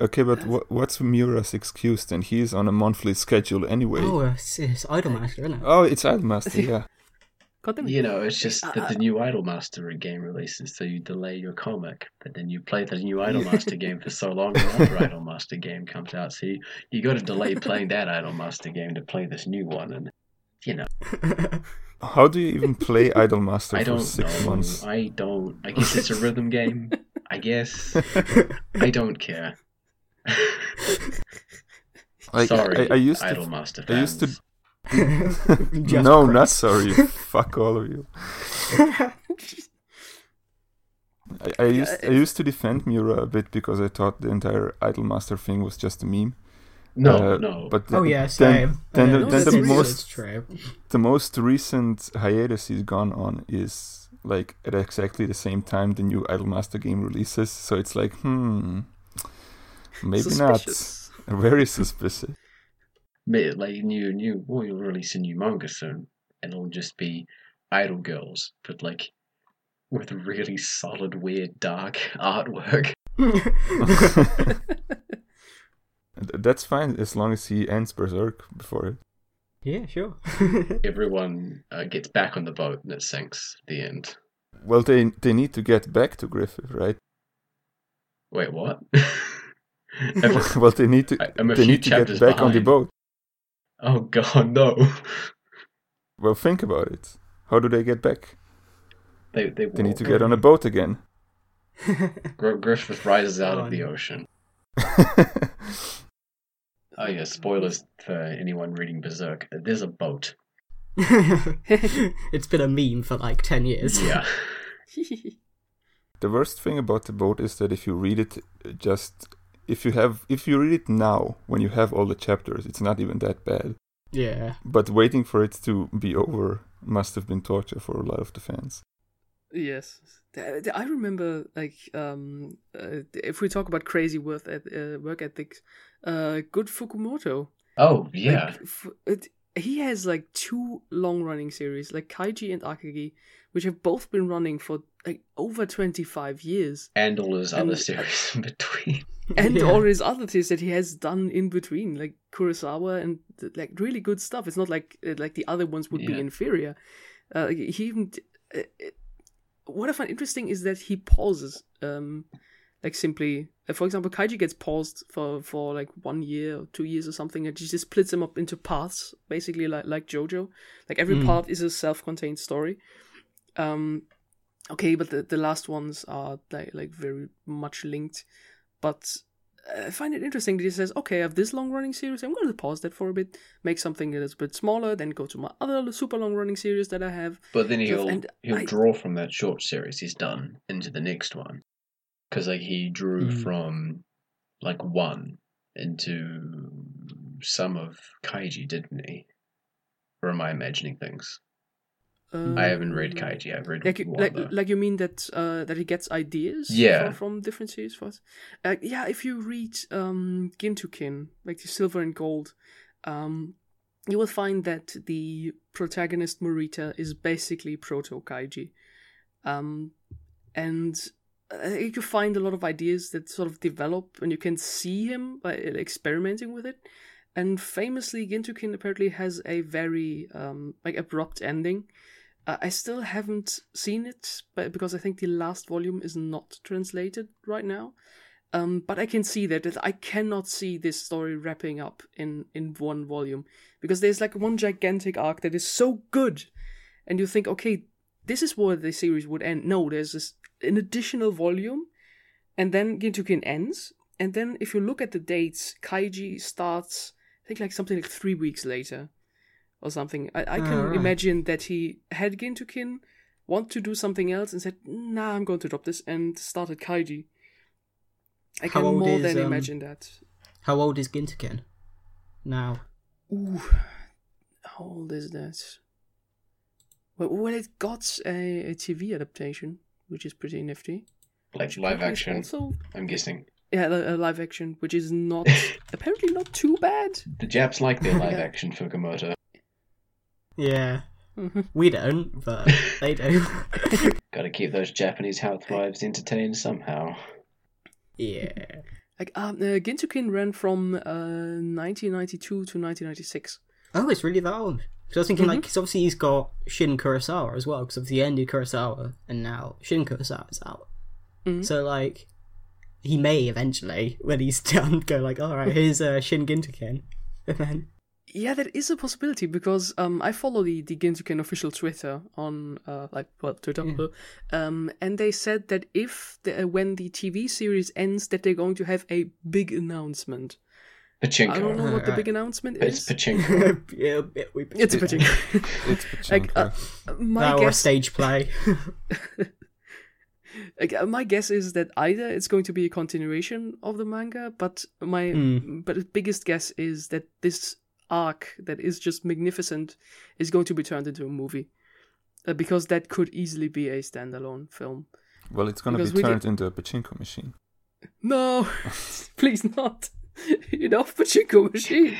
Okay, but wha what's Miura's excuse then? He's on a monthly schedule anyway. Oh, it's, it's Idolmaster, isn't it? Oh, it's Idolmaster, yeah. God damn it. You know, it's just that Uh, the new Idolmaster game releases, so you delay your comic, but then you play the new Idolmaster game for so long after Idolmaster game comes out, so you, you got to delay playing that Idolmaster game to play this new one, and you know, How do you even play Idolmaster I for don't six know. months? I don't. I guess it's a rhythm game. I guess. I don't care. Like, Sorry, I, I used to. Idolmaster I used to- fans. Just no, not sorry. Fuck all of you. I, I used I used to defend Miura a bit because I thought the entire Idolmaster thing was just a meme. No, Uh, no. But Oh then- yeah, then, same. then Yeah, the- no, then it's the true, most- it's true. the most recent hiatus he's gone on is like at exactly the same time the new Idolmaster game releases. So it's like, hmm, maybe Suspicious. not. Very suspicious. Mate, like new new well you'll release a new manga soon and it'll just be idol girls but like with really solid weird dark artwork That's fine as long as he ends Berserk before it. yeah, sure. everyone uh, gets back on the boat and it sinks at the end Well, they they need to get back to Griffith, right? wait what well, they need to I- they need to get chapters back on the boat. Oh god no Well, think about it. How do they get back? they they, They need to get on a boat again. Gr- Griffith rises out of the ocean oh yeah spoilers for anyone reading Berserk there's a boat it's been a meme for like 10 years. yeah the worst thing about the boat is that if you read it, just if you have if you read it now when you have all the chapters, it's not even that bad. Yeah. But waiting for it to be over must have been torture for a lot of the fans. Yes, Th- th- I remember. Like, um, uh, if we talk about crazy work, eth- uh, work ethics, uh, good Fukumoto. oh yeah Like, f- it, he has like two long-running series, like Kaiji and Akagi, which have both been running for like over twenty-five years, and all his other series in between and Yeah. all his other things that he has done in between, like Kurosawa and like really good stuff. It's not like uh, like the other ones would be inferior. Uh, he even uh, uh, what I find interesting is that he pauses. Um, like simply, uh, for example, Kaiji gets paused for for like one year or two years or something, and he just splits them up into paths, basically like like JoJo. Like every Mm. part is a self-contained story. Um, okay, but the, the last ones are like like very much linked. But I find it interesting that he says, okay, I have this long running series. I'm going to pause that for a bit, make something that is a bit smaller, then go to my other super long running series that I have. But then he'll and he'll I- draw from that short series he's done into the next one, because like he drew Mm. from like one into some of Kaiji, didn't he? Or am I imagining things? I haven't read Um, Kaiji. I've read Like, you- like, like you mean that uh, that he gets ideas Yeah. from, from different series for us? Uh, yeah, if you read um, Gintokin, like the Silver and Gold, um, you will find that the protagonist Morita is basically proto Kaiji, um, and uh, you can find a lot of ideas that sort of develop, and you can see him uh, experimenting with it. And famously, Gintokin apparently has a very um, like abrupt ending. I still haven't seen it, but because I think the last volume is not translated right now. Um, but I can see that, that I cannot see this story wrapping up in in one volume because there's like one gigantic arc that is so good, and you think, okay, this is where the series would end. No, there's this an additional volume, and then Gintokin ends, and then if you look at the dates, Kaiji starts. I think like something like three weeks later or something. I, I can Alright. imagine that he had Gintokin, want to do something else, and said, "Nah, I'm going to drop this," and started Kaiji. I How can old more is, than um, imagine that. How old is Gintokin now? Ooh, how old is that? Well, well it got a, a TV adaptation, which is pretty nifty. like live action. Also, I'm guessing yeah, a, a live action, which is not apparently not too bad. the Japs like their live Yeah. action Fukumoto. Yeah. Mhm. We don't, but they do. Got to keep those Japanese housewives entertained somehow. yeah. Like um, uh, Gintokin ran from uh, 1992 to 1996. Oh, it's really that old. Because I was thinking, like, Mhm. because obviously he's got Shin Kurosawa as well, because obviously he ended Kurosawa, and now Shin Kurosawa's out. Mhm. So, like, he may eventually, when he's done, go like, alright, here's uh, Shin Gintokin. And then, Yeah, that is a possibility because um, I follow the the Gintokin official Twitter on uh, like well Twitter, Yeah. um, and they said that if the, uh, when the TV series ends, that they're going to have a big announcement. Pachinko. I don't know what the Uh, big announcement It's is. It's pachinko. yeah, yeah, we, It's a pachinko. It's like uh, Pachinko. my now or a guess, stage play. like, uh, my guess is that either it's going to be a continuation of the manga, but my Mm. but the biggest guess is that this arc that is just magnificent is going to be turned into a movie. uh, because that could easily be a standalone film. Well, it's gonna be turned did- into a pachinko machine. No, please not. Enough pachinko machines.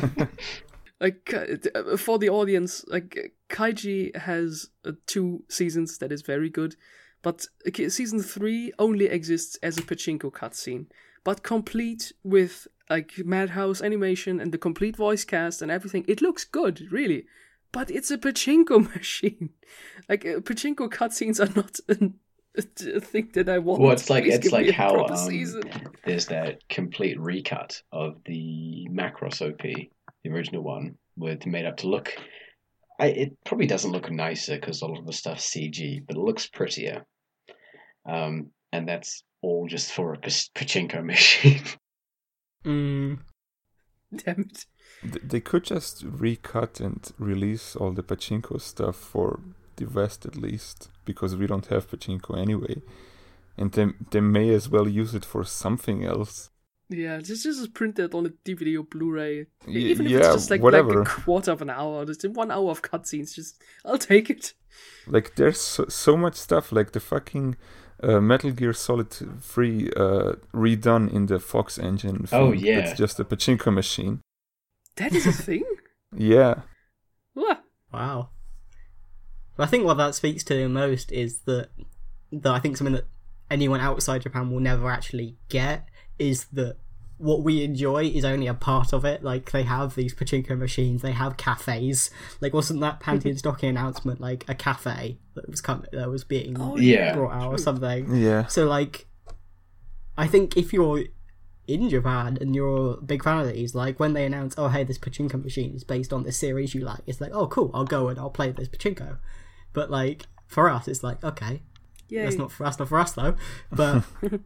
like uh, for the audience, like Kaiji has uh, two seasons that is very good, but season three only exists as a pachinko cutscene, but complete with like Madhouse animation and the complete voice cast and everything. It looks good, really, but it's a pachinko machine. Like uh, pachinko cutscenes are not. An, a thing that I want. Well, it's like Please it's like how um, there's that complete recut of the Macross OP, the original one, with made up to look. I, it probably doesn't look nicer because a lot of the stuff's CG, but it looks prettier. Um, and that's all just for a pachinko machine. Mm, Damn it. They could just recut and release all the pachinko stuff for the West at least, because we don't have pachinko anyway. And they, they may as well use it for something else. Yeah, just just print it on a DVD or Blu-ray. Y- Even if yeah, it's just like, whatever. like a quarter of an hour, just one hour of cutscenes, just I'll take it. Like there's so, so much stuff, like the fucking uh, Metal Gear Solid 3 uh, redone in the Fox engine. Oh, yeah. It's just a pachinko machine. That is a thing. Yeah. What? wow. But I think what that speaks to most is that that I think something that anyone outside Japan will never actually get is that what we enjoy is only a part of it. Like they have these pachinko machines, they have cafes. Like wasn't that Panty and Stocking announcement like a cafe that was coming that was being Oh Yeah. brought out or something? Yeah. So like, I think if you're in Japan and you're a big fan of these, like when they announce, oh hey, this pachinko machine is based on this series you like, it's like, oh cool, I'll go and I'll play this pachinko. But like for us, it's like okay, Yeah. that's not for us, not for us though. But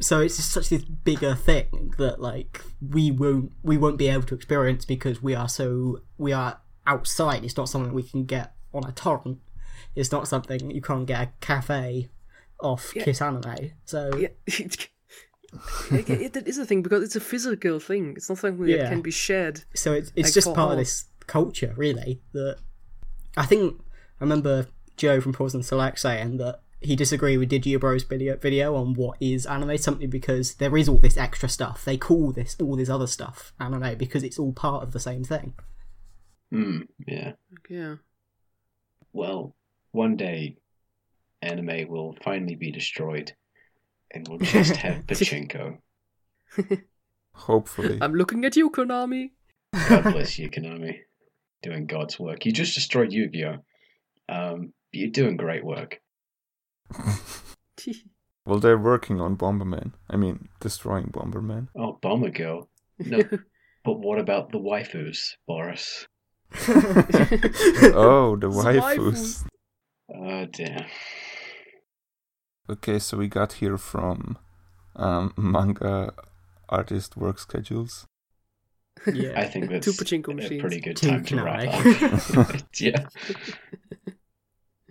so it's just such this bigger thing that like we won't we won't be able to experience because we are so we are outside. It's not something we can get on a torrent. It's not something you can't get a cafe off Yeah. Kiss Anime. So Yeah. it, it, it is a thing because it's a physical thing. It's not something Yeah. that can be shared. so it's it's Like, just part of this culture, really. That I think I remember Joe from Pause and Select saying that he disagreed with Digibro's video video on what is anime simply because there is all this extra stuff. They call this all this other stuff anime because it's all part of the same thing. Hmm. Yeah. Yeah. Well, one day, anime will finally be destroyed, and we'll just have pachinko. Hopefully. I'm looking at you, Konami. God bless you, Konami, doing God's work. You just destroyed Yu-Gi-Oh. Um, you're doing great work. well, they're working on Bomberman. I mean, destroying Bomberman. Oh, Bomber Girl. No, but what about the waifus, Boris? oh, the It's waifus. Oh, damn. Okay, so we got here from um, manga artist work schedules. yeah. I think that's Two pachinko a pretty good Two time to wrap up. yeah.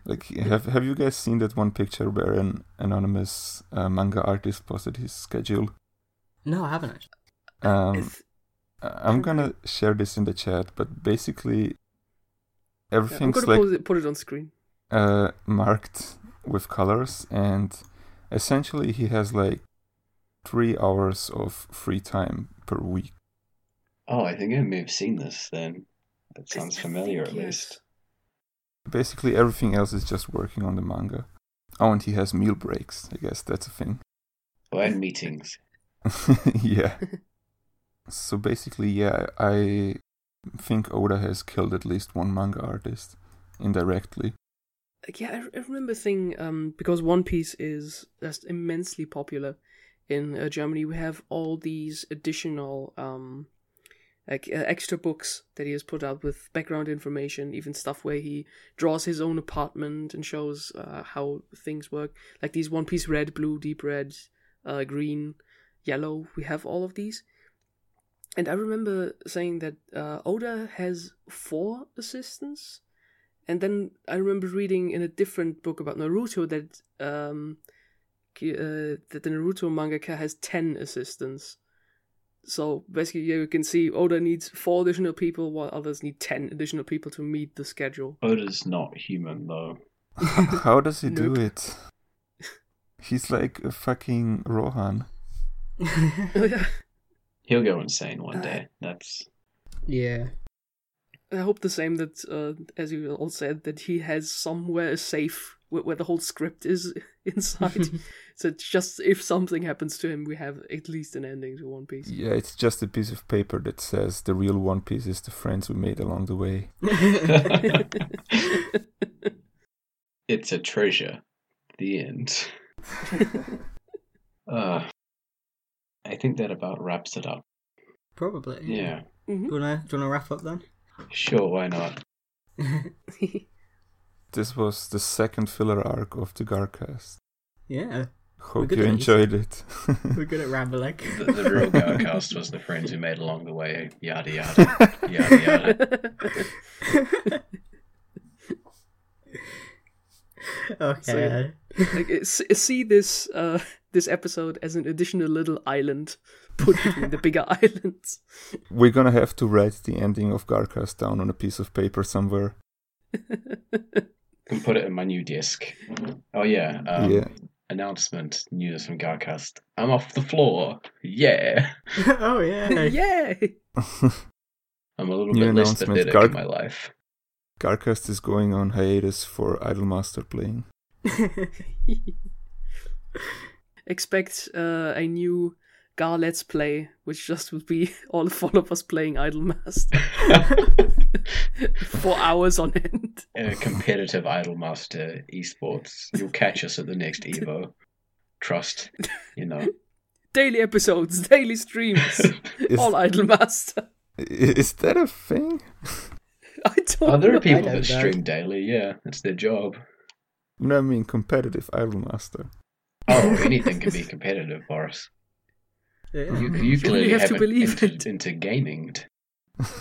Like, have have you guys seen that one picture where an anonymous uh, manga artist posted his schedule? no, I haven't actually. Um, It's- I- I'm gonna share this in the chat, but basically yeah, I'm everything's gonna like put, it, put it on screen. uh, marked with colors, and essentially he has like three hours of free time per week. Oh, I think I may have seen this then. That sounds I familiar think at least. Basically, everything else is just working on the manga. Oh, and he has meal breaks. I guess that's a thing. Oh, and meetings. yeah. so basically, yeah, I think Oda has killed at least one manga artist indirectly. Yeah, I, I remember thing um, because One Piece is just immensely popular in uh, Germany. We have all these additional um, like uh, extra books that he has put out with background information, even stuff where he draws his own apartment and shows uh, how things work. Like these One Piece red, blue, deep red, uh, green, yellow. We have all of these. And I remember saying that uh, Oda has four assistants and then I remember reading in a different book about Naruto that um, uh, that the Naruto mangaka has ten assistants. So basically, you can see Oda needs four additional people, while others need ten additional people to meet the schedule. Oda's not human though. How does he do it? He's like a fucking Rohan. He'll go insane one Uh, day. That's yeah. I hope the same that, uh, as you all said, that he has somewhere a safe where, where the whole script is inside. so it's just if something happens to him, we have at least an ending to One Piece. Yeah, it's just a piece of paper that says the real One Piece is the friends we made along the way. it's a treasure. The end. uh, I think that about wraps it up. Probably. Yeah. Do you wanna do you wanna wrap up then? Sure, why not? This was the second filler arc of the GARcast. yeah. Hope you enjoyed it. We're good at rambling. The, the real GARcast was the friends we made along the way. Yada yada. Yada yada. okay. like, see this uh, this episode as an additional little island put between the bigger islands. We're gonna have to write the ending of GARcast down on a piece of paper somewhere. Can put it in my new disc. Oh yeah. Um, Yeah. Announcement news from GARcast. I'm off the floor. Yeah. oh yeah. Yay! I'm a little New bit less announcement, pathetic Gar- in my life. GARcast is going on hiatus for Idolmaster playing. Expect uh, a new Gar Let's Play, which just would be all four of us playing Idolmaster for hours on end. uh, competitive Idolmaster esports. You'll catch us at the next Evo. Trust, you know. Daily episodes, daily streams, Is, all Idolmaster. is that a thing? I don't Oh, there know. are people don't that stream daily. Yeah, it's their job. No, I mean competitive Idolmaster. Oh, anything can be competitive, Boris. Yeah. You, you clearly have to believe entered it. into gaming.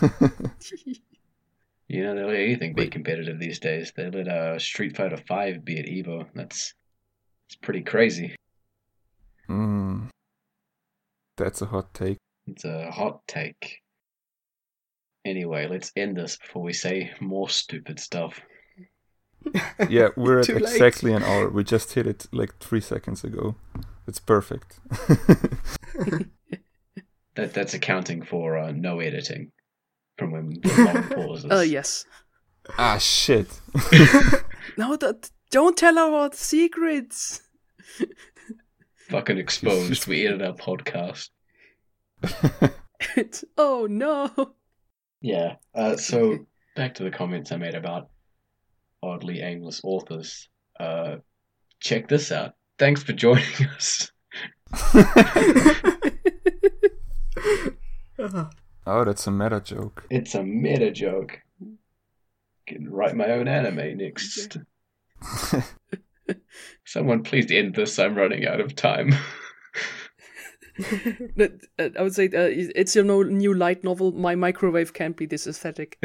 You know, they let anything be competitive these days. They let uh, Street Fighter Five be at Evo. That's it's pretty crazy. Hmm. That's a hot take. It's a hot take. Anyway, let's end this before we say more stupid stuff. Yeah, we're at Too late. exactly an hour. We just hit it like three seconds ago. It's perfect. That that's accounting for uh, no editing from when the long pauses. Uh, yes. ah, shit. No, that, don't tell our secrets. Fucking exposed. We ended our podcast. it's, oh no. Yeah. Uh, so back to the comments I made about oddly aimless authors. Uh, check this out. Thanks for joining us. oh, that's a meta joke. It's a meta joke. Can write my own anime next. Someone please end this. I'm running out of time. Uh, I would say uh, it's your new light novel. My microwave can't be this aesthetic.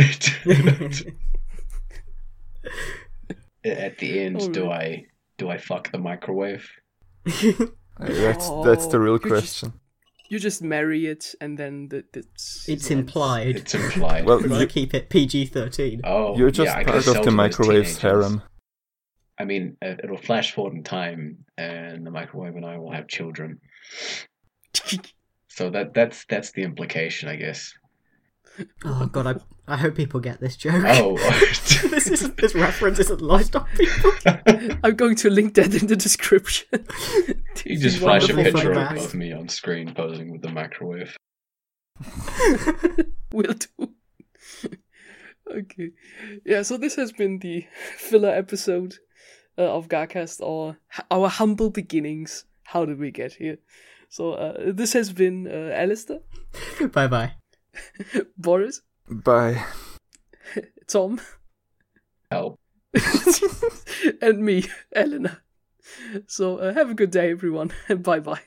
At the end, Oh, do. I do I fuck the microwave? That's that's the Oh, real you just- question. You just marry it, and then the, it's it's implied. It's implied. Well, you- keep it PG thirteen. oh, You're just yeah, I part guess of the microwave's teenagers. harem. I mean, uh, it'll flash forward in time, and the microwave and I will have children. So that that's that's the implication, I guess. Oh god, I I hope people get this joke. Oh, this is this reference isn't lost on people. I'm going to link that in the description. you just flash a picture of, photographs. of me on screen posing with the microwave. Will do. okay. Yeah, so this has been the filler episode uh, of GARcast, or our humble beginnings. How did we get here? So uh, this has been uh, Alistair, bye bye. Boris, Bye. Tom, Help. and me, Elena. So uh, have a good day, everyone, and bye bye.